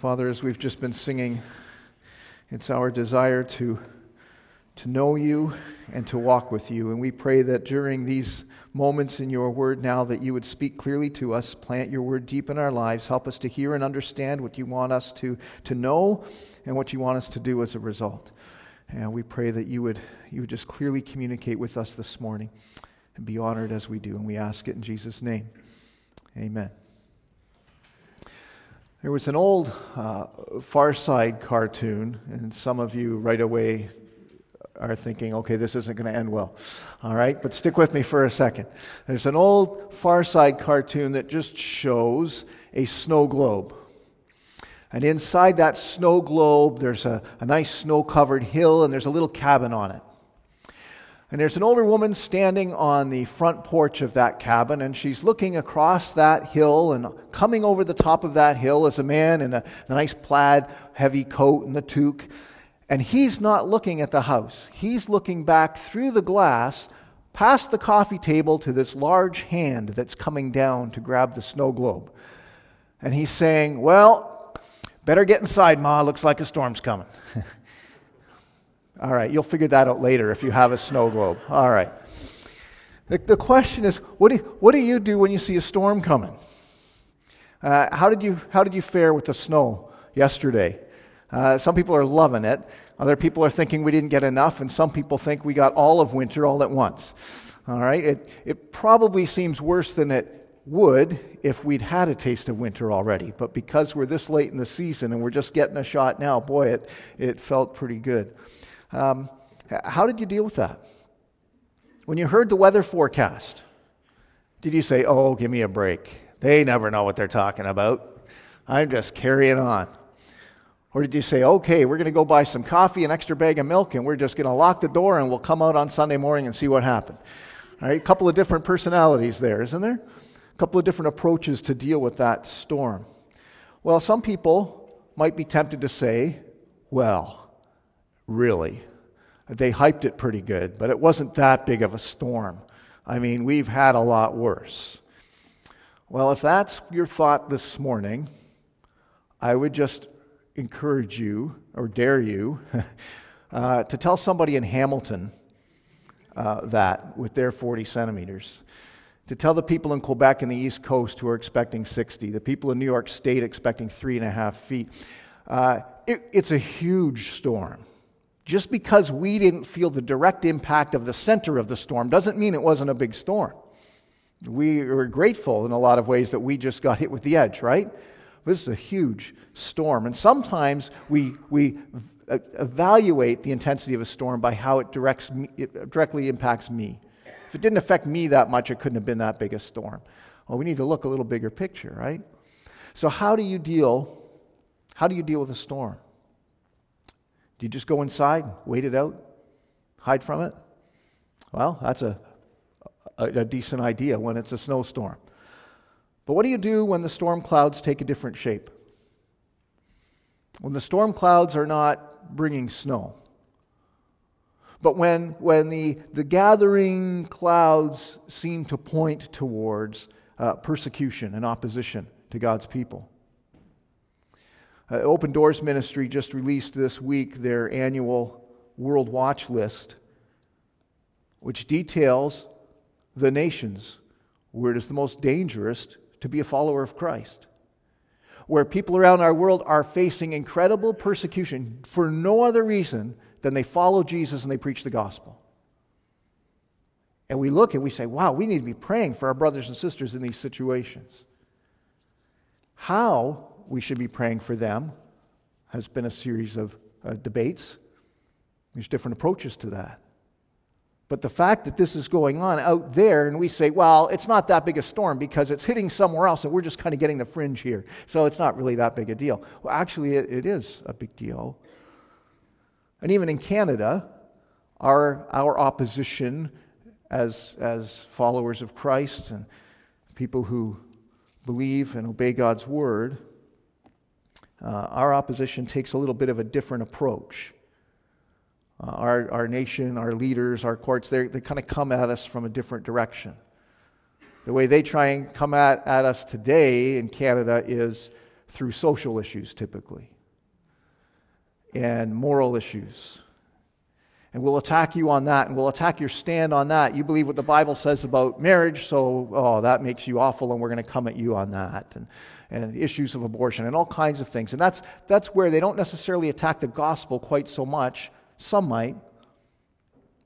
Father, as we've just been singing, it's our desire to, to know you and to walk with you. And we pray that during these moments in your word now that you would speak clearly to us, plant your word deep in our lives, help us to hear and understand what you want us to, to know and what you want us to do as a result. And we pray that you would, you would just clearly communicate with us this morning and be honored as we do. And we ask it in Jesus' name. Amen. There was an old uh, Far Side cartoon, and some of you right away are thinking, okay, this isn't going to end well. All right, but stick with me for a second. There's an old Far Side cartoon that just shows a snow globe. And inside that snow globe, there's a, a nice snow covered hill, and there's a little cabin on it. And there's an older woman standing on the front porch of that cabin, and she's looking across that hill, and coming over the top of that hill is a man in a, a nice plaid heavy coat and the toque. And he's not looking at the house. He's looking back through the glass, past the coffee table, to this large hand that's coming down to grab the snow globe. And he's saying, Well, better get inside, Ma. Looks like a storm's coming. All right, you'll figure that out later if you have a snow globe. All right. The, the question is what do, what do you do when you see a storm coming? Uh, how, did you, how did you fare with the snow yesterday? Uh, some people are loving it. Other people are thinking we didn't get enough, and some people think we got all of winter all at once. All right? It, it probably seems worse than it would if we'd had a taste of winter already. But because we're this late in the season and we're just getting a shot now, boy, it, it felt pretty good. Um, how did you deal with that? When you heard the weather forecast, did you say, oh, give me a break? They never know what they're talking about. I'm just carrying on. Or did you say, okay, we're going to go buy some coffee, an extra bag of milk, and we're just going to lock the door and we'll come out on Sunday morning and see what happened? All right, a couple of different personalities there, isn't there? A couple of different approaches to deal with that storm. Well, some people might be tempted to say, well, really. They hyped it pretty good, but it wasn't that big of a storm. I mean, we've had a lot worse. Well, if that's your thought this morning, I would just encourage you or dare you uh, to tell somebody in Hamilton uh, that with their 40 centimeters. To tell the people in Quebec and the East Coast who are expecting 60, the people in New York State expecting three and a half feet. Uh, it, it's a huge storm. Just because we didn't feel the direct impact of the center of the storm doesn't mean it wasn't a big storm. We are grateful in a lot of ways that we just got hit with the edge, right? This is a huge storm. And sometimes we, we evaluate the intensity of a storm by how it, directs me, it directly impacts me. If it didn't affect me that much, it couldn't have been that big a storm. Well, we need to look a little bigger picture, right? So how do you deal how do you deal with a storm? Do you just go inside, wait it out, hide from it? Well, that's a, a, a decent idea when it's a snowstorm. But what do you do when the storm clouds take a different shape? When the storm clouds are not bringing snow. But when, when the, the gathering clouds seem to point towards uh, persecution and opposition to God's people. Uh, Open Doors Ministry just released this week their annual World Watch List, which details the nations where it is the most dangerous to be a follower of Christ. Where people around our world are facing incredible persecution for no other reason than they follow Jesus and they preach the gospel. And we look and we say, wow, we need to be praying for our brothers and sisters in these situations. How we should be praying for them has been a series of uh, debates. There's different approaches to that. But the fact that this is going on out there, and we say, well, it's not that big a storm because it's hitting somewhere else, and we're just kind of getting the fringe here. So it's not really that big a deal. Well, actually, it, it is a big deal. And even in Canada, our, our opposition as, as followers of Christ and people who believe and obey God's word uh, our opposition takes a little bit of a different approach. Uh, our, our nation, our leaders, our courts, they kind of come at us from a different direction. The way they try and come at, at us today in Canada is through social issues typically and moral issues. And we'll attack you on that, and we'll attack your stand on that. You believe what the Bible says about marriage, so, oh, that makes you awful, and we're going to come at you on that. And, and issues of abortion, and all kinds of things. And that's, that's where they don't necessarily attack the gospel quite so much. Some might.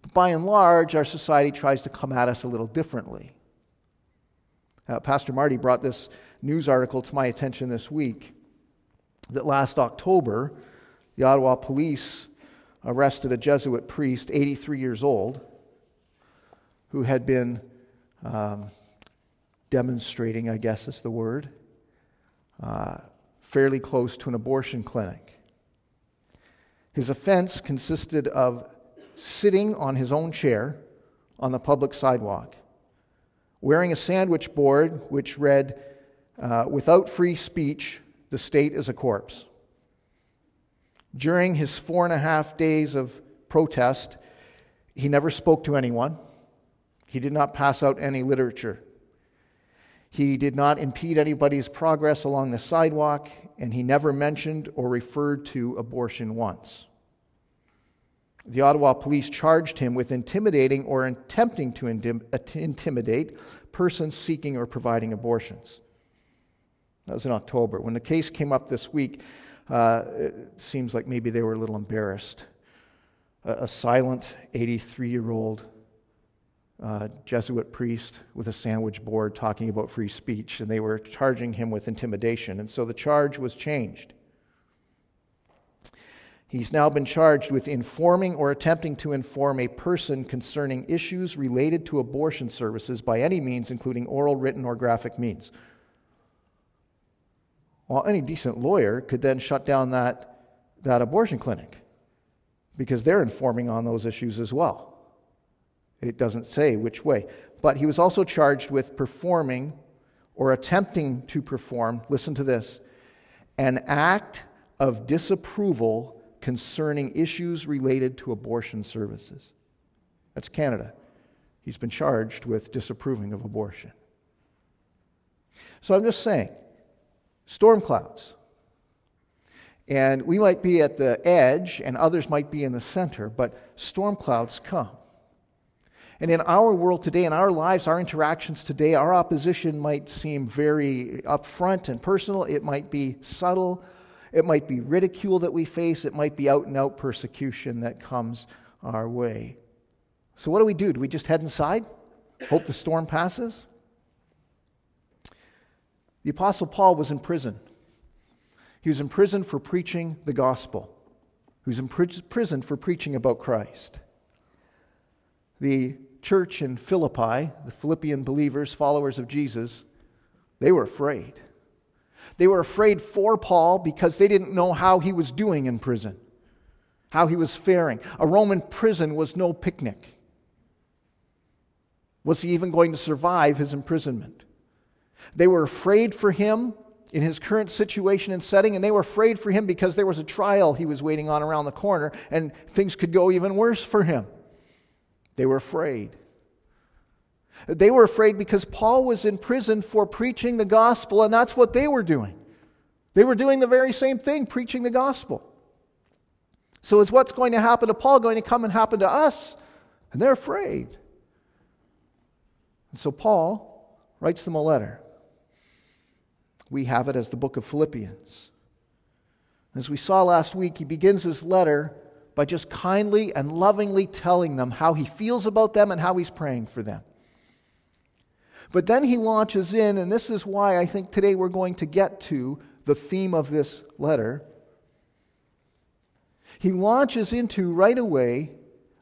But by and large, our society tries to come at us a little differently. Uh, Pastor Marty brought this news article to my attention this week that last October, the Ottawa police arrested a Jesuit priest, 83 years old, who had been um, demonstrating, I guess is the word, uh, fairly close to an abortion clinic. His offense consisted of sitting on his own chair on the public sidewalk, wearing a sandwich board which read, uh, Without free speech, the state is a corpse. During his four and a half days of protest, he never spoke to anyone. He did not pass out any literature. He did not impede anybody's progress along the sidewalk, and he never mentioned or referred to abortion once. The Ottawa police charged him with intimidating or attempting to intimidate persons seeking or providing abortions. That was in October. When the case came up this week, uh, it seems like maybe they were a little embarrassed. A, a silent 83 year old uh, Jesuit priest with a sandwich board talking about free speech, and they were charging him with intimidation. And so the charge was changed. He's now been charged with informing or attempting to inform a person concerning issues related to abortion services by any means, including oral, written, or graphic means. Well, any decent lawyer could then shut down that, that abortion clinic because they're informing on those issues as well. It doesn't say which way. But he was also charged with performing or attempting to perform, listen to this, an act of disapproval concerning issues related to abortion services. That's Canada. He's been charged with disapproving of abortion. So I'm just saying, storm clouds. And we might be at the edge, and others might be in the center, but storm clouds come. And in our world today, in our lives, our interactions today, our opposition might seem very upfront and personal. It might be subtle. It might be ridicule that we face. It might be out and out persecution that comes our way. So, what do we do? Do we just head inside? Hope the storm passes? The Apostle Paul was in prison. He was in prison for preaching the gospel, he was in prison for preaching about Christ. The church in Philippi, the Philippian believers, followers of Jesus, they were afraid. They were afraid for Paul because they didn't know how he was doing in prison, how he was faring. A Roman prison was no picnic. Was he even going to survive his imprisonment? They were afraid for him in his current situation and setting, and they were afraid for him because there was a trial he was waiting on around the corner, and things could go even worse for him. They were afraid. They were afraid because Paul was in prison for preaching the gospel, and that's what they were doing. They were doing the very same thing, preaching the gospel. So, is what's going to happen to Paul going to come and happen to us? And they're afraid. And so, Paul writes them a letter. We have it as the book of Philippians. As we saw last week, he begins his letter by just kindly and lovingly telling them how he feels about them and how he's praying for them. But then he launches in, and this is why I think today we're going to get to the theme of this letter. He launches into right away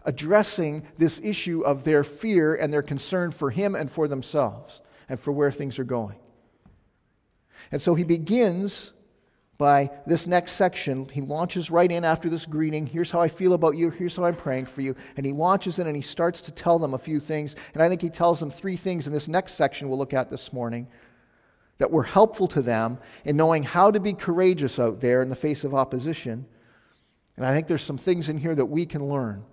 addressing this issue of their fear and their concern for him and for themselves and for where things are going. And so he begins by this next section. He launches right in after this greeting. Here's how I feel about you. Here's how I'm praying for you. And he launches in and he starts to tell them a few things. And I think he tells them three things in this next section we'll look at this morning that were helpful to them in knowing how to be courageous out there in the face of opposition. And I think there's some things in here that we can learn,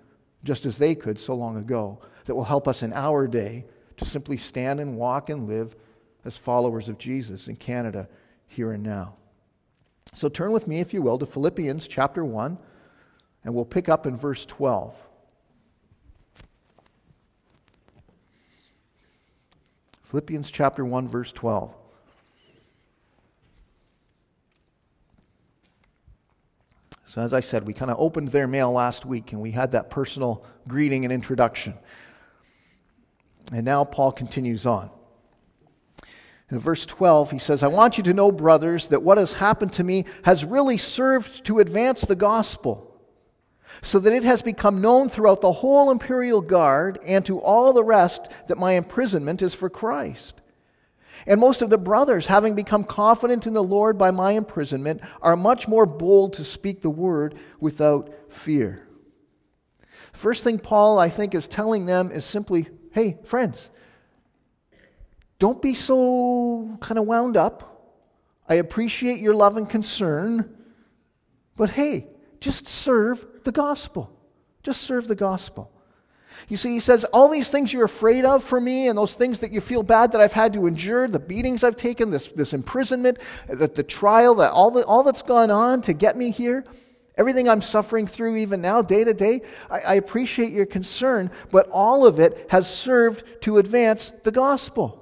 just as they could so long ago, that will help us in our day to simply stand and walk and live as followers of Jesus in Canada here and now. So turn with me, if you will, to Philippians chapter 1, and we'll pick up in verse 12. Philippians chapter 1, verse 12. So, as I said, we kind of opened their mail last week and we had that personal greeting and introduction. And now Paul continues on. In verse 12, he says, I want you to know, brothers, that what has happened to me has really served to advance the gospel, so that it has become known throughout the whole imperial guard and to all the rest that my imprisonment is for Christ. And most of the brothers, having become confident in the Lord by my imprisonment, are much more bold to speak the word without fear. First thing Paul, I think, is telling them is simply hey, friends, don't be so kind of wound up. I appreciate your love and concern, but hey, just serve the gospel. Just serve the gospel. You see, he says, All these things you're afraid of for me, and those things that you feel bad that I've had to endure, the beatings I've taken, this, this imprisonment, the, the trial, that all, the, all that's gone on to get me here, everything I'm suffering through even now, day to day, I, I appreciate your concern, but all of it has served to advance the gospel.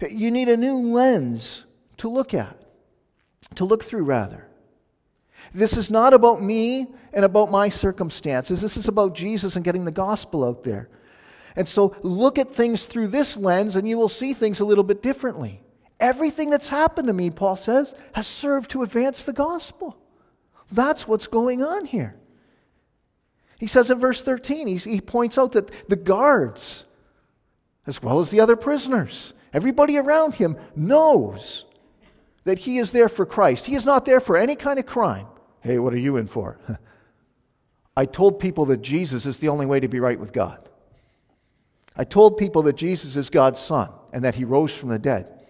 You need a new lens to look at, to look through, rather. This is not about me and about my circumstances. This is about Jesus and getting the gospel out there. And so look at things through this lens and you will see things a little bit differently. Everything that's happened to me, Paul says, has served to advance the gospel. That's what's going on here. He says in verse 13, he points out that the guards, as well as the other prisoners, everybody around him knows that he is there for Christ. He is not there for any kind of crime. Hey, what are you in for? I told people that Jesus is the only way to be right with God. I told people that Jesus is God's Son and that He rose from the dead.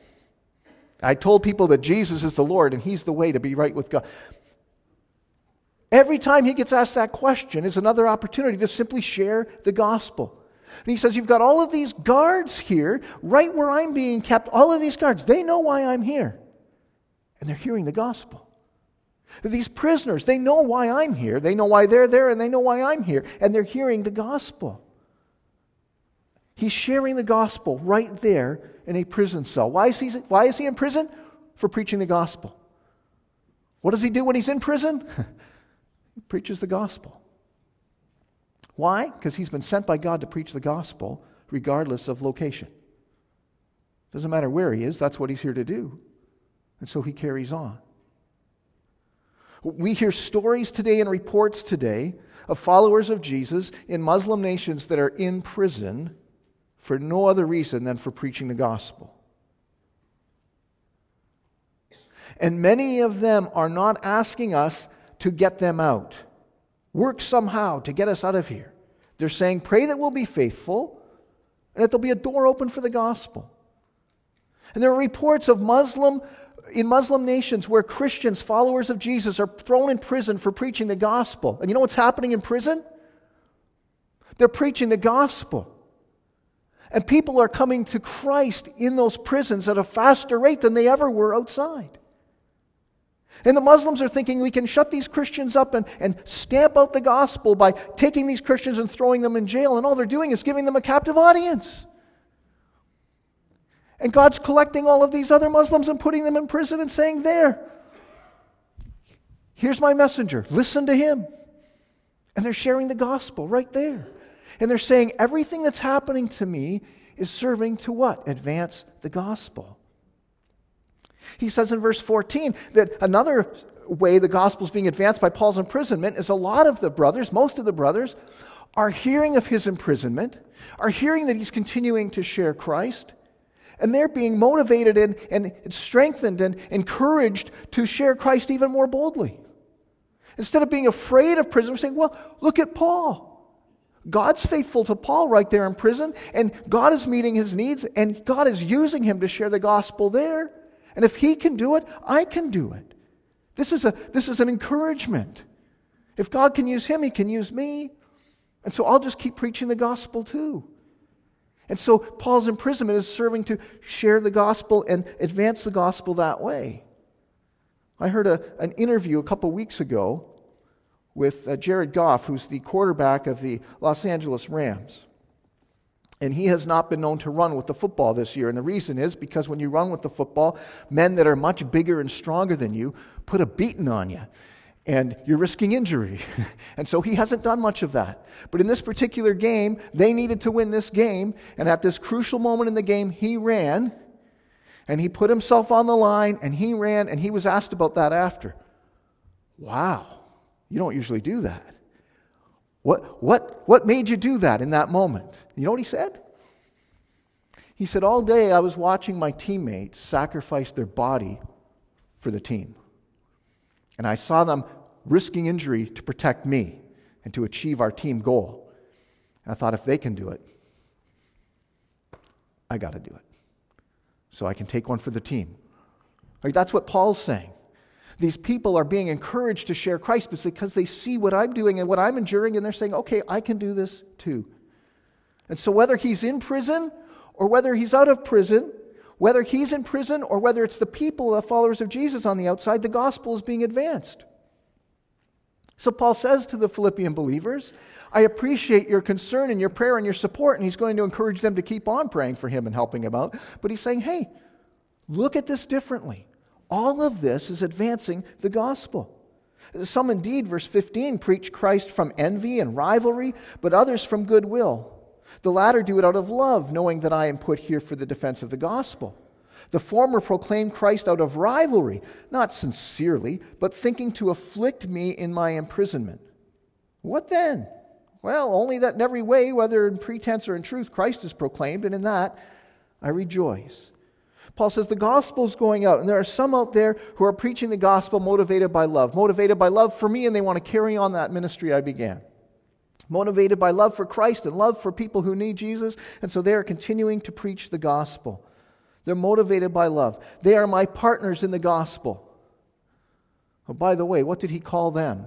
I told people that Jesus is the Lord and He's the way to be right with God. Every time he gets asked that question is another opportunity to simply share the gospel. And he says, You've got all of these guards here, right where I'm being kept. All of these guards, they know why I'm here. And they're hearing the gospel. These prisoners, they know why I'm here. They know why they're there, and they know why I'm here. And they're hearing the gospel. He's sharing the gospel right there in a prison cell. Why is he, why is he in prison? For preaching the gospel. What does he do when he's in prison? he preaches the gospel. Why? Because he's been sent by God to preach the gospel regardless of location. Doesn't matter where he is, that's what he's here to do. And so he carries on. We hear stories today and reports today of followers of Jesus in Muslim nations that are in prison for no other reason than for preaching the gospel. And many of them are not asking us to get them out, work somehow to get us out of here. They're saying, pray that we'll be faithful and that there'll be a door open for the gospel. And there are reports of Muslim in Muslim nations where Christians, followers of Jesus, are thrown in prison for preaching the gospel. And you know what's happening in prison? They're preaching the gospel. And people are coming to Christ in those prisons at a faster rate than they ever were outside. And the Muslims are thinking we can shut these Christians up and, and stamp out the gospel by taking these Christians and throwing them in jail. And all they're doing is giving them a captive audience. And God's collecting all of these other Muslims and putting them in prison and saying, There, here's my messenger. Listen to him. And they're sharing the gospel right there. And they're saying, Everything that's happening to me is serving to what? Advance the gospel. He says in verse 14 that another way the gospel is being advanced by Paul's imprisonment is a lot of the brothers, most of the brothers, are hearing of his imprisonment, are hearing that he's continuing to share Christ, and they're being motivated and, and strengthened and encouraged to share Christ even more boldly. Instead of being afraid of prison, we're saying, well, look at Paul. God's faithful to Paul right there in prison, and God is meeting his needs, and God is using him to share the gospel there. And if he can do it, I can do it. This is, a, this is an encouragement. If God can use him, he can use me. And so I'll just keep preaching the gospel too. And so Paul's imprisonment is serving to share the gospel and advance the gospel that way. I heard a, an interview a couple weeks ago with uh, Jared Goff, who's the quarterback of the Los Angeles Rams. And he has not been known to run with the football this year. And the reason is because when you run with the football, men that are much bigger and stronger than you put a beating on you. And you're risking injury. and so he hasn't done much of that. But in this particular game, they needed to win this game. And at this crucial moment in the game, he ran and he put himself on the line and he ran and he was asked about that after. Wow, you don't usually do that. What, what, what made you do that in that moment? You know what he said? He said, All day I was watching my teammates sacrifice their body for the team. And I saw them risking injury to protect me and to achieve our team goal. And I thought, if they can do it, I got to do it so I can take one for the team. That's what Paul's saying. These people are being encouraged to share Christ because they see what I'm doing and what I'm enduring, and they're saying, okay, I can do this too. And so, whether he's in prison or whether he's out of prison, whether he's in prison or whether it's the people, the followers of Jesus on the outside, the gospel is being advanced. So Paul says to the Philippian believers, I appreciate your concern and your prayer and your support, and he's going to encourage them to keep on praying for him and helping him out. But he's saying, hey, look at this differently. All of this is advancing the gospel. Some indeed, verse 15, preach Christ from envy and rivalry, but others from goodwill. The latter do it out of love, knowing that I am put here for the defense of the gospel. The former proclaim Christ out of rivalry, not sincerely, but thinking to afflict me in my imprisonment. What then? Well, only that in every way, whether in pretense or in truth, Christ is proclaimed, and in that I rejoice. Paul says the gospel is going out, and there are some out there who are preaching the gospel motivated by love, motivated by love for me, and they want to carry on that ministry I began. Motivated by love for Christ and love for people who need Jesus, and so they are continuing to preach the gospel. They're motivated by love. They are my partners in the gospel. Oh, by the way, what did he call them?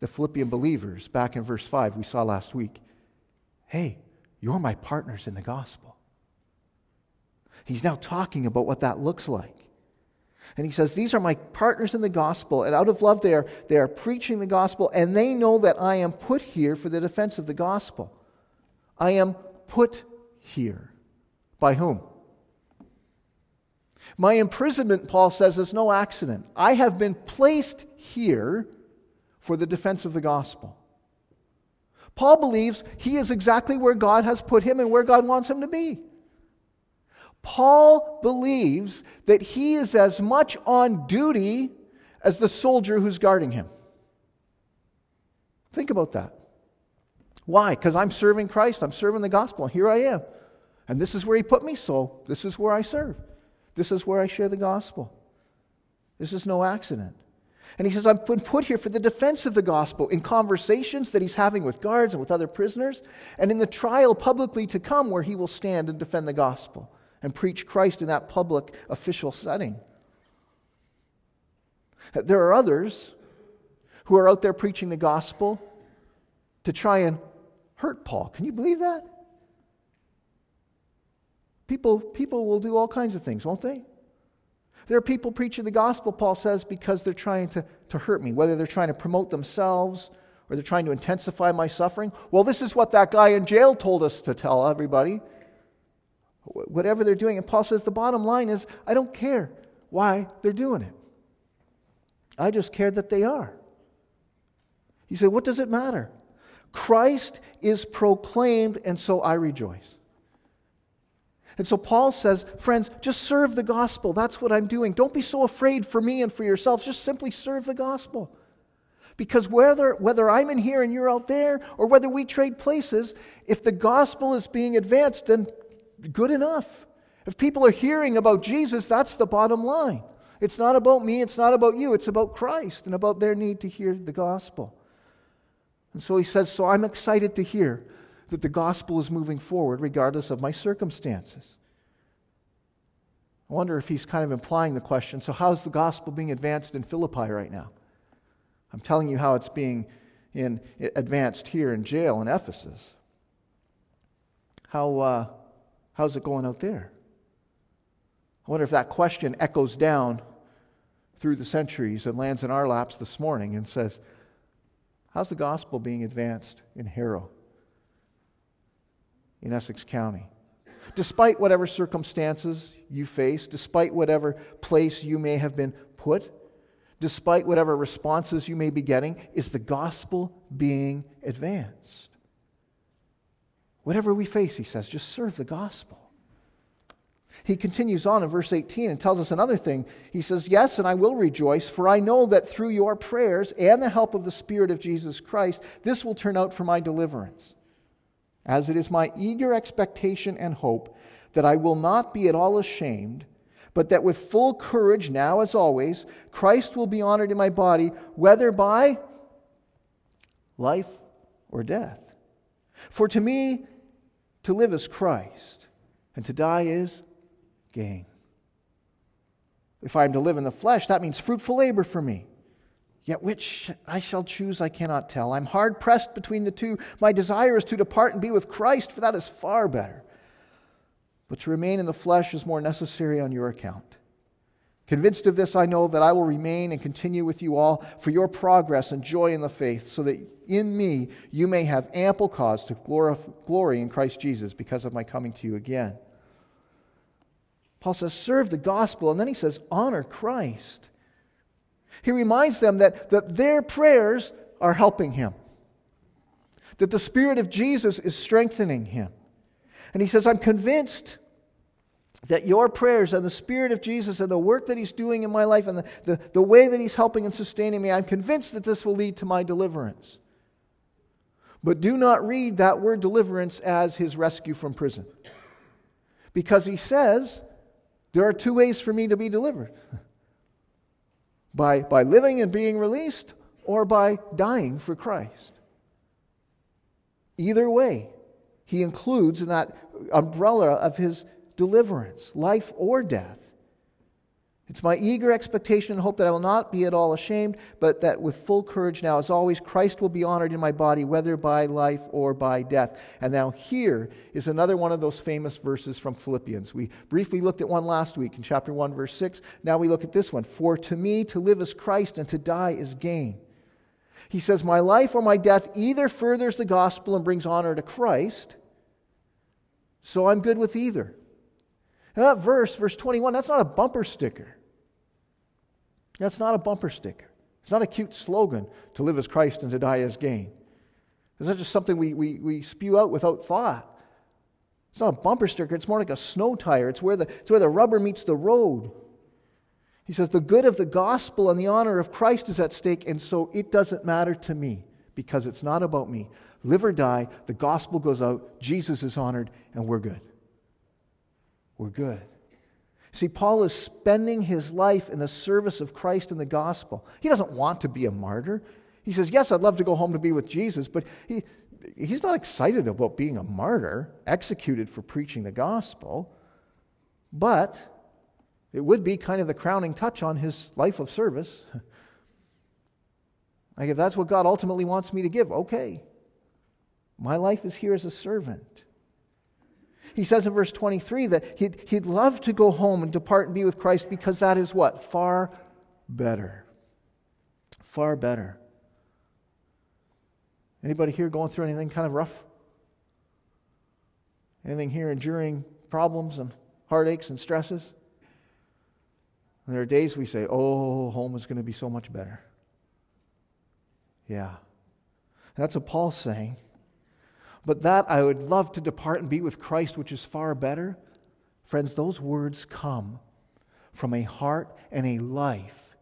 The Philippian believers, back in verse 5, we saw last week. Hey, you're my partners in the gospel. He's now talking about what that looks like. And he says, These are my partners in the gospel, and out of love they are, they are preaching the gospel, and they know that I am put here for the defense of the gospel. I am put here. By whom? My imprisonment, Paul says, is no accident. I have been placed here for the defense of the gospel. Paul believes he is exactly where God has put him and where God wants him to be. Paul believes that he is as much on duty as the soldier who's guarding him. Think about that. Why? Because I'm serving Christ, I'm serving the gospel. Here I am. And this is where he put me, so this is where I serve. This is where I share the gospel. This is no accident. And he says, I've been put here for the defense of the gospel in conversations that he's having with guards and with other prisoners, and in the trial publicly to come where he will stand and defend the gospel and preach Christ in that public official setting. There are others who are out there preaching the gospel to try and hurt Paul. Can you believe that? People, people will do all kinds of things, won't they? There are people preaching the gospel, Paul says, because they're trying to, to hurt me, whether they're trying to promote themselves or they're trying to intensify my suffering. Well, this is what that guy in jail told us to tell everybody. Whatever they're doing. And Paul says the bottom line is I don't care why they're doing it. I just care that they are. He said, What does it matter? Christ is proclaimed, and so I rejoice. And so Paul says, friends, just serve the gospel. That's what I'm doing. Don't be so afraid for me and for yourselves. Just simply serve the gospel. Because whether, whether I'm in here and you're out there, or whether we trade places, if the gospel is being advanced, then good enough. If people are hearing about Jesus, that's the bottom line. It's not about me, it's not about you, it's about Christ and about their need to hear the gospel. And so he says, So I'm excited to hear that the gospel is moving forward regardless of my circumstances. I wonder if he's kind of implying the question so, how's the gospel being advanced in Philippi right now? I'm telling you how it's being in, advanced here in jail in Ephesus. How, uh, how's it going out there? I wonder if that question echoes down through the centuries and lands in our laps this morning and says, How's the gospel being advanced in Harrow, in Essex County? Despite whatever circumstances you face, despite whatever place you may have been put, despite whatever responses you may be getting, is the gospel being advanced? Whatever we face, he says, just serve the gospel. He continues on in verse 18 and tells us another thing. He says, Yes, and I will rejoice, for I know that through your prayers and the help of the Spirit of Jesus Christ, this will turn out for my deliverance. As it is my eager expectation and hope that I will not be at all ashamed, but that with full courage, now as always, Christ will be honored in my body, whether by life or death. For to me, to live is Christ, and to die is gain. If I am to live in the flesh, that means fruitful labor for me. Yet which I shall choose, I cannot tell. I'm hard pressed between the two. My desire is to depart and be with Christ, for that is far better. But to remain in the flesh is more necessary on your account. Convinced of this, I know that I will remain and continue with you all for your progress and joy in the faith, so that in me you may have ample cause to glory in Christ Jesus because of my coming to you again. Paul says, serve the gospel, and then he says, honor Christ. He reminds them that, that their prayers are helping him, that the Spirit of Jesus is strengthening him. And he says, I'm convinced that your prayers and the Spirit of Jesus and the work that He's doing in my life and the, the, the way that He's helping and sustaining me, I'm convinced that this will lead to my deliverance. But do not read that word deliverance as His rescue from prison. Because He says there are two ways for me to be delivered by, by living and being released, or by dying for Christ. Either way, he includes in that umbrella of his deliverance, life or death. It's my eager expectation and hope that I will not be at all ashamed, but that with full courage now, as always, Christ will be honored in my body, whether by life or by death. And now, here is another one of those famous verses from Philippians. We briefly looked at one last week in chapter 1, verse 6. Now we look at this one For to me to live is Christ, and to die is gain. He says, My life or my death either furthers the gospel and brings honor to Christ, so I'm good with either. That verse, verse 21, that's not a bumper sticker. That's not a bumper sticker. It's not a cute slogan to live as Christ and to die as gain. It's not just something we, we, we spew out without thought. It's not a bumper sticker, it's more like a snow tire. It's where, the, it's where the rubber meets the road. He says, The good of the gospel and the honor of Christ is at stake, and so it doesn't matter to me because it's not about me. Live or die, the gospel goes out, Jesus is honored, and we're good. We're good. See, Paul is spending his life in the service of Christ and the gospel. He doesn't want to be a martyr. He says, Yes, I'd love to go home to be with Jesus, but he, he's not excited about being a martyr, executed for preaching the gospel. But it would be kind of the crowning touch on his life of service. like, if that's what God ultimately wants me to give, okay. My life is here as a servant. He says in verse 23 that he'd, he'd love to go home and depart and be with Christ because that is what? Far better. Far better. Anybody here going through anything kind of rough? Anything here enduring problems and heartaches and stresses? And there are days we say, oh, home is going to be so much better. Yeah. And that's what Paul's saying. But that I would love to depart and be with Christ, which is far better. Friends, those words come from a heart and a life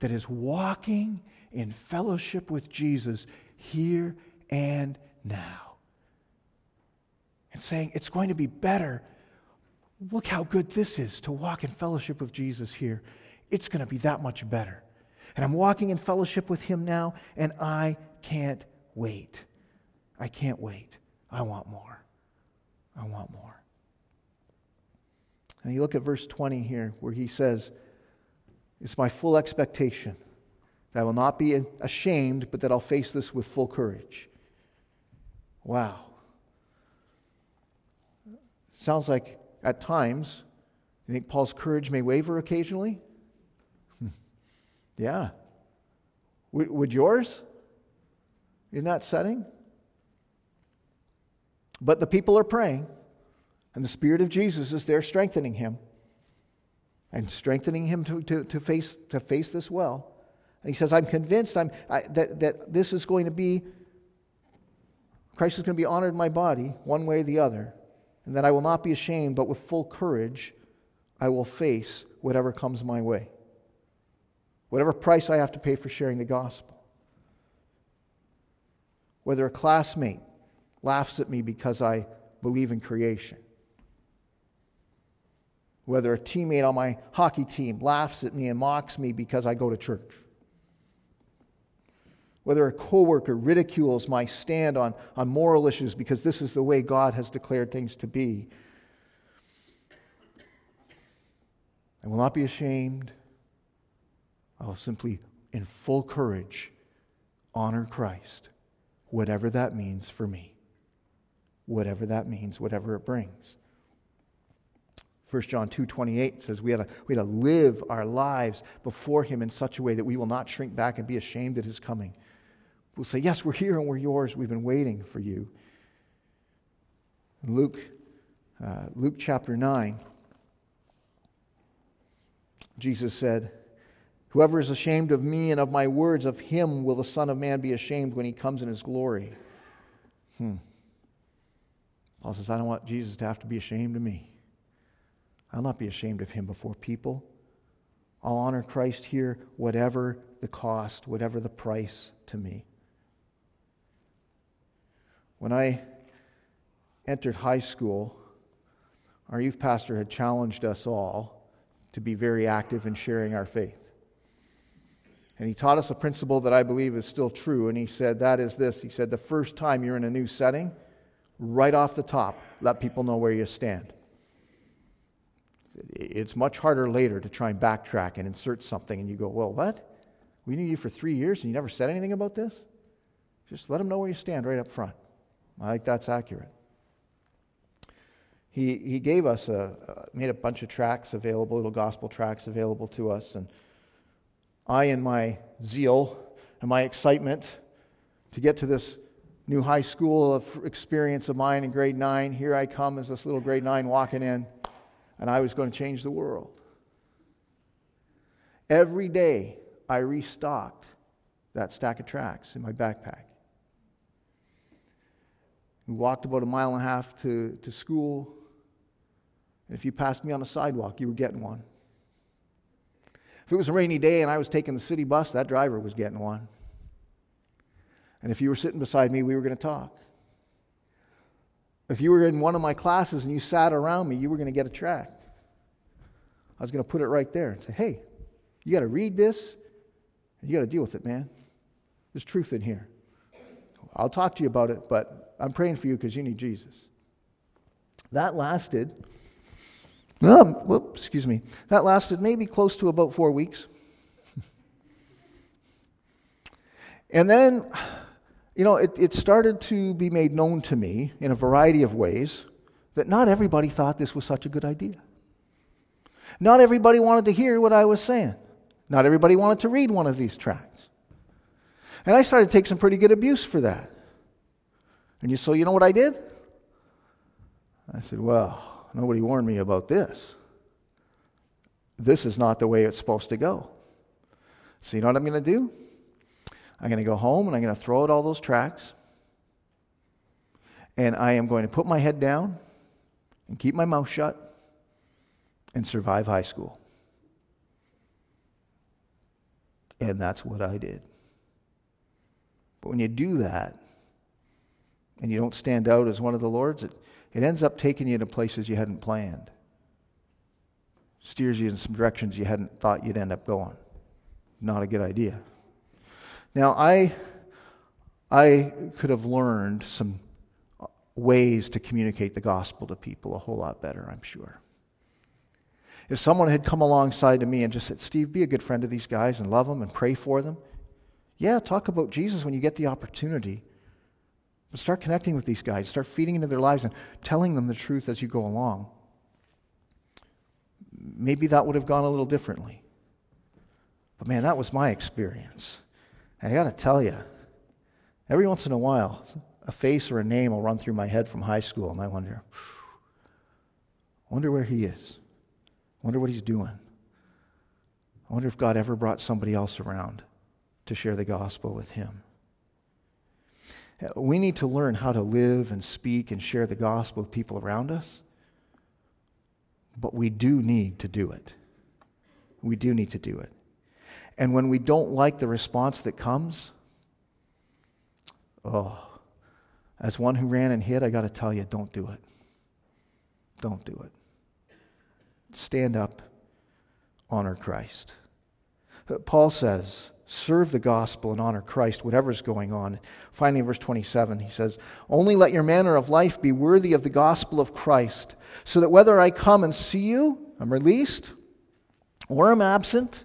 that is walking in fellowship with Jesus here and now. And saying, it's going to be better. Look how good this is to walk in fellowship with Jesus here. It's going to be that much better. And I'm walking in fellowship with Him now, and I can't wait. I can't wait. I want more. I want more. And you look at verse 20 here, where he says, It's my full expectation that I will not be ashamed, but that I'll face this with full courage. Wow. Sounds like at times, you think Paul's courage may waver occasionally? Hmm. Yeah. W- would yours? In that setting? But the people are praying, and the Spirit of Jesus is there strengthening him and strengthening him to, to, to, face, to face this well. And he says, I'm convinced I'm, I, that, that this is going to be, Christ is going to be honored in my body, one way or the other, and that I will not be ashamed, but with full courage, I will face whatever comes my way, whatever price I have to pay for sharing the gospel. Whether a classmate laughs at me because I believe in creation, whether a teammate on my hockey team laughs at me and mocks me because I go to church, whether a coworker ridicules my stand on, on moral issues because this is the way God has declared things to be. I will not be ashamed. I will simply, in full courage, honor Christ, whatever that means for me. Whatever that means, whatever it brings. 1 John 2:28 says we had, to, we had to live our lives before him in such a way that we will not shrink back and be ashamed at his coming. We'll say, "Yes, we're here and we're yours. We've been waiting for you." Luke uh, Luke chapter 9 Jesus said, Whoever is ashamed of me and of my words, of him will the Son of Man be ashamed when he comes in his glory. Hmm. Paul says, I don't want Jesus to have to be ashamed of me. I'll not be ashamed of him before people. I'll honor Christ here, whatever the cost, whatever the price to me. When I entered high school, our youth pastor had challenged us all to be very active in sharing our faith. And he taught us a principle that I believe is still true. And he said, That is this. He said, The first time you're in a new setting, right off the top, let people know where you stand. It's much harder later to try and backtrack and insert something, and you go, Well, what? We knew you for three years and you never said anything about this? Just let them know where you stand right up front. I think that's accurate. He, he gave us a, uh, made a bunch of tracts available, little gospel tracts available to us. And I, in my zeal and my excitement to get to this new high school of experience of mine in grade nine, here I come as this little grade nine walking in and I was going to change the world. Every day, I restocked that stack of tracts in my backpack. We walked about a mile and a half to, to school. And if you passed me on the sidewalk, you were getting one. If it was a rainy day and I was taking the city bus, that driver was getting one. And if you were sitting beside me, we were going to talk. If you were in one of my classes and you sat around me, you were going to get a tract. I was going to put it right there and say, hey, you got to read this and you got to deal with it, man. There's truth in here. I'll talk to you about it, but I'm praying for you because you need Jesus. That lasted, um, excuse me, that lasted maybe close to about four weeks. and then you know, it, it started to be made known to me in a variety of ways that not everybody thought this was such a good idea. Not everybody wanted to hear what I was saying. Not everybody wanted to read one of these tracts. And I started to take some pretty good abuse for that. And you, so you know what I did? I said, Well, nobody warned me about this. This is not the way it's supposed to go. So you know what I'm going to do? I'm going to go home and I'm going to throw out all those tracts. And I am going to put my head down and keep my mouth shut and survive high school. And that's what I did. But when you do that and you don't stand out as one of the Lord's, it, it ends up taking you to places you hadn't planned, steers you in some directions you hadn't thought you'd end up going. Not a good idea. Now, I, I could have learned some ways to communicate the gospel to people a whole lot better, I'm sure. If someone had come alongside to me and just said, Steve, be a good friend to these guys and love them and pray for them. Yeah, talk about Jesus when you get the opportunity. But start connecting with these guys, start feeding into their lives and telling them the truth as you go along. Maybe that would have gone a little differently. But man, that was my experience. I got to tell you, every once in a while, a face or a name will run through my head from high school, and I wonder, wonder where he is. Wonder what he's doing. I wonder if God ever brought somebody else around to share the gospel with him. We need to learn how to live and speak and share the gospel with people around us, but we do need to do it. We do need to do it. And when we don't like the response that comes, oh, as one who ran and hid, I got to tell you, don't do it. Don't do it. Stand up, honor Christ. Paul says, serve the gospel and honor Christ, whatever's going on. Finally, in verse 27, he says, Only let your manner of life be worthy of the gospel of Christ, so that whether I come and see you, I'm released, or I'm absent,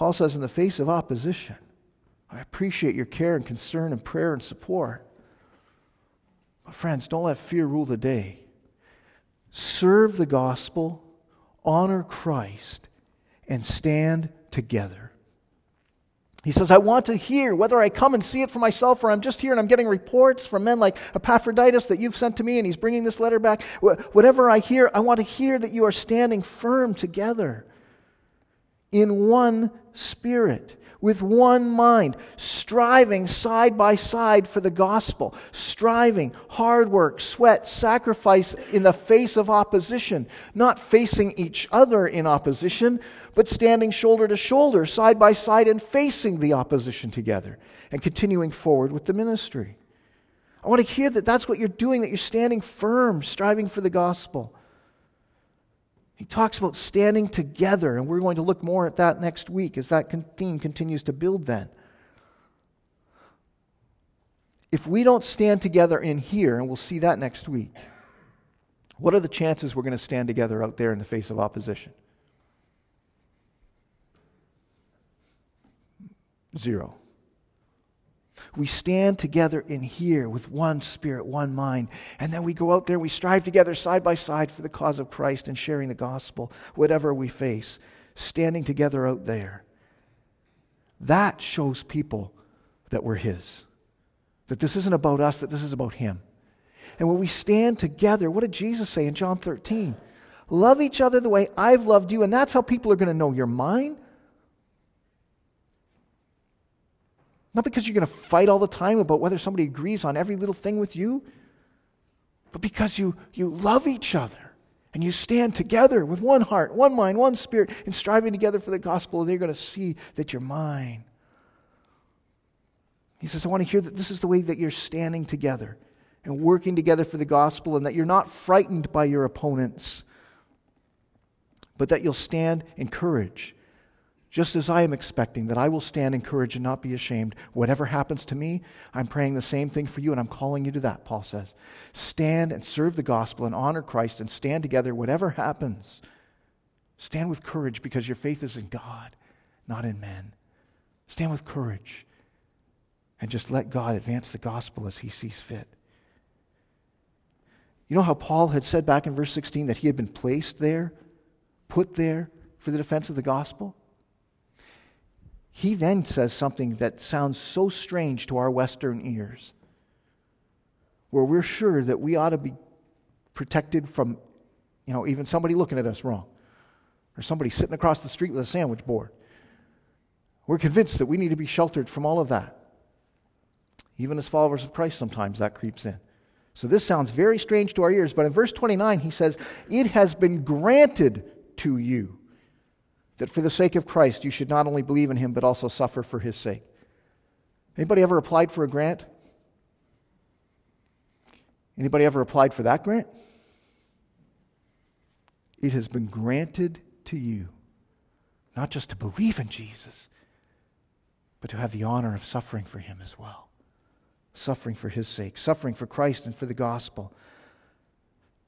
Paul says, in the face of opposition, I appreciate your care and concern and prayer and support. But, friends, don't let fear rule the day. Serve the gospel, honor Christ, and stand together. He says, I want to hear whether I come and see it for myself or I'm just here and I'm getting reports from men like Epaphroditus that you've sent to me and he's bringing this letter back. Whatever I hear, I want to hear that you are standing firm together in one spirit, with one mind, striving side by side for the gospel, striving, hard work, sweat, sacrifice in the face of opposition, not facing each other in opposition, but standing shoulder to shoulder, side by side, and facing the opposition together and continuing forward with the ministry. I want to hear that that's what you're doing, that you're standing firm, striving for the gospel. He talks about standing together, and we're going to look more at that next week as that theme continues to build then. If we don't stand together in here, and we'll see that next week, what are the chances we're going to stand together out there in the face of opposition? Zero. We stand together in here with one spirit, one mind, and then we go out there, we strive together side by side for the cause of Christ and sharing the gospel, whatever we face, standing together out there. That shows people that we're His, that this isn't about us, that this is about Him. And when we stand together, what did Jesus say in John 13? Love each other the way I've loved you, and that's how people are going to know you're mine Not because you're going to fight all the time about whether somebody agrees on every little thing with you, but because you, you love each other and you stand together with one heart, one mind, one spirit, and striving together for the gospel, and they're going to see that you're mine. He says, I want to hear that this is the way that you're standing together and working together for the gospel, and that you're not frightened by your opponents, but that you'll stand in courage just as I am expecting that I will stand in courage and not be ashamed. Whatever happens to me, I'm praying the same thing for you, and I'm calling you to that, Paul says. Stand and serve the gospel and honor Christ and stand together, whatever happens. Stand with courage because your faith is in God, not in men. Stand with courage and just let God advance the gospel as he sees fit. You know how Paul had said back in verse 16 that he had been placed there, put there for the defense of the gospel? He then says something that sounds so strange to our Western ears, where we're sure that we ought to be protected from, you know, even somebody looking at us wrong, or somebody sitting across the street with a sandwich board. We're convinced that we need to be sheltered from all of that. Even as followers of Christ, sometimes that creeps in. So this sounds very strange to our ears, but in verse 29, he says, It has been granted to you that for the sake of Christ you should not only believe in him but also suffer for his sake. Anybody ever applied for a grant? Anybody ever applied for that grant? It has been granted to you not just to believe in Jesus, but to have the honor of suffering for him as well. Suffering for his sake, suffering for Christ and for the gospel.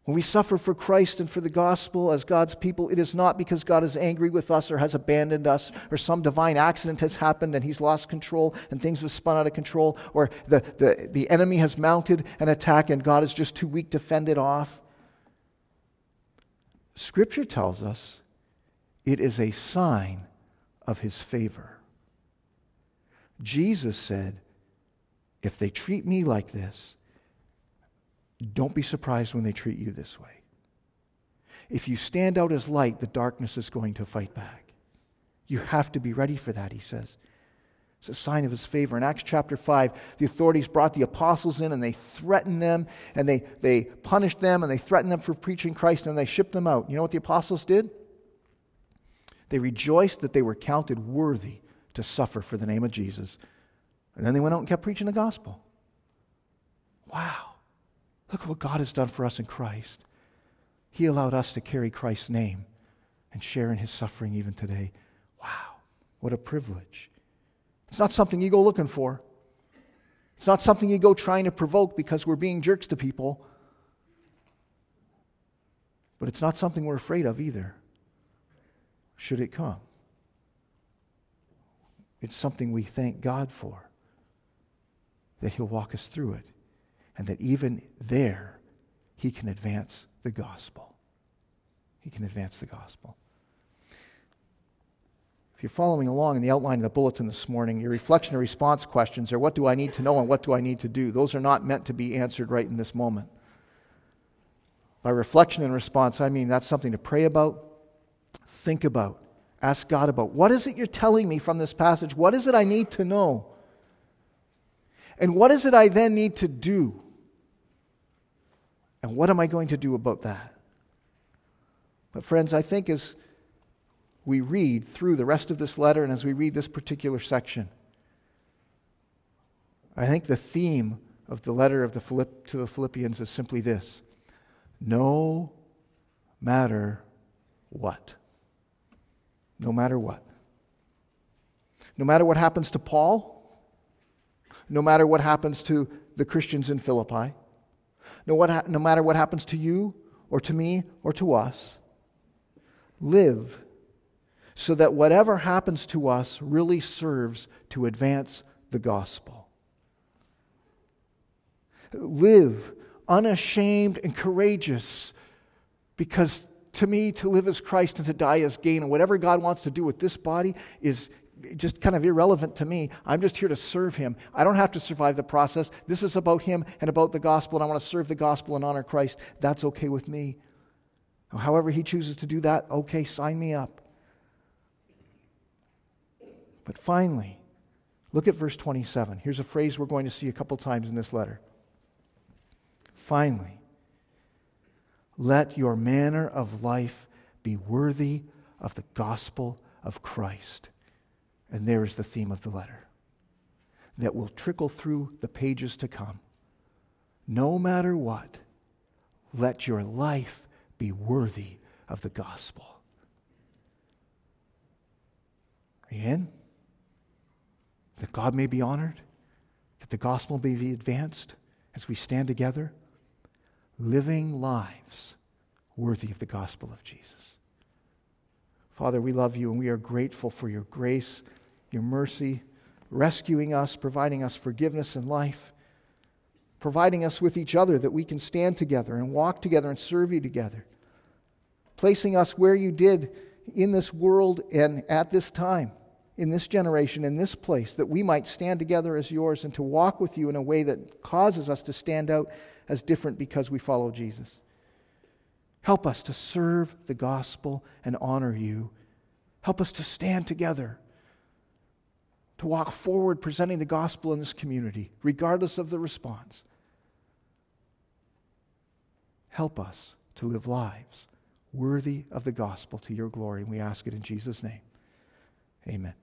When we suffer for Christ and for the gospel as God's people, it is not because God is angry with us or has abandoned us or some divine accident has happened and he's lost control and things have spun out of control or the, the, the enemy has mounted an attack and God is just too weak to fend it off. Scripture tells us it is a sign of his favor. Jesus said, If they treat me like this, don't be surprised when they treat you this way. If you stand out as light, the darkness is going to fight back. You have to be ready for that, he says. It's a sign of his favor. In Acts chapter 5, the authorities brought the apostles in and they threatened them and they, they punished them and they threatened them for preaching Christ and they shipped them out. You know what the apostles did? They rejoiced that they were counted worthy to suffer for the name of Jesus. And then they went out and kept preaching the gospel. Wow. Look at what God has done for us in Christ. He allowed us to carry Christ's name and share in his suffering even today. Wow, what a privilege. It's not something you go looking for. It's not something you go trying to provoke because we're being jerks to people. But it's not something we're afraid of either, should it come. It's something we thank God for, that He'll walk us through it and that even there, he can advance the gospel. He can advance the gospel. If you're following along in the outline of the bulletin this morning, your reflection and response questions are what do I need to know and what do I need to do? Those are not meant to be answered right in this moment. By reflection and response, I mean that's something to pray about, think about, ask God about. What is it you're telling me from this passage? What is it I need to know? And what is it I then need to do? And what am I going to do about that? But, friends, I think as we read through the rest of this letter and as we read this particular section, I think the theme of the letter of the Philipp, to the Philippians is simply this no matter what. No matter what. No matter what happens to Paul, no matter what happens to the Christians in Philippi, no, what, no matter what happens to you or to me or to us, live so that whatever happens to us really serves to advance the gospel. Live unashamed and courageous because to me, to live as Christ and to die as gain, and whatever God wants to do with this body is, just kind of irrelevant to me. I'm just here to serve him. I don't have to survive the process. This is about him and about the gospel, and I want to serve the gospel and honor Christ. That's okay with me. However, he chooses to do that, okay, sign me up. But finally, look at verse 27. Here's a phrase we're going to see a couple times in this letter. Finally, let your manner of life be worthy of the gospel of Christ and there is the theme of the letter that will trickle through the pages to come. No matter what, let your life be worthy of the gospel. Are you in? That God may be honored, that the gospel may be advanced as we stand together, living lives worthy of the gospel of Jesus. Father, we love you and we are grateful for your grace your mercy, rescuing us, providing us forgiveness and life, providing us with each other that we can stand together and walk together and serve you together, placing us where you did in this world and at this time, in this generation, in this place, that we might stand together as yours and to walk with you in a way that causes us to stand out as different because we follow Jesus. Help us to serve the gospel and honor you. Help us to stand together to walk forward presenting the gospel in this community, regardless of the response. Help us to live lives worthy of the gospel to your glory. And we ask it in Jesus' name. Amen.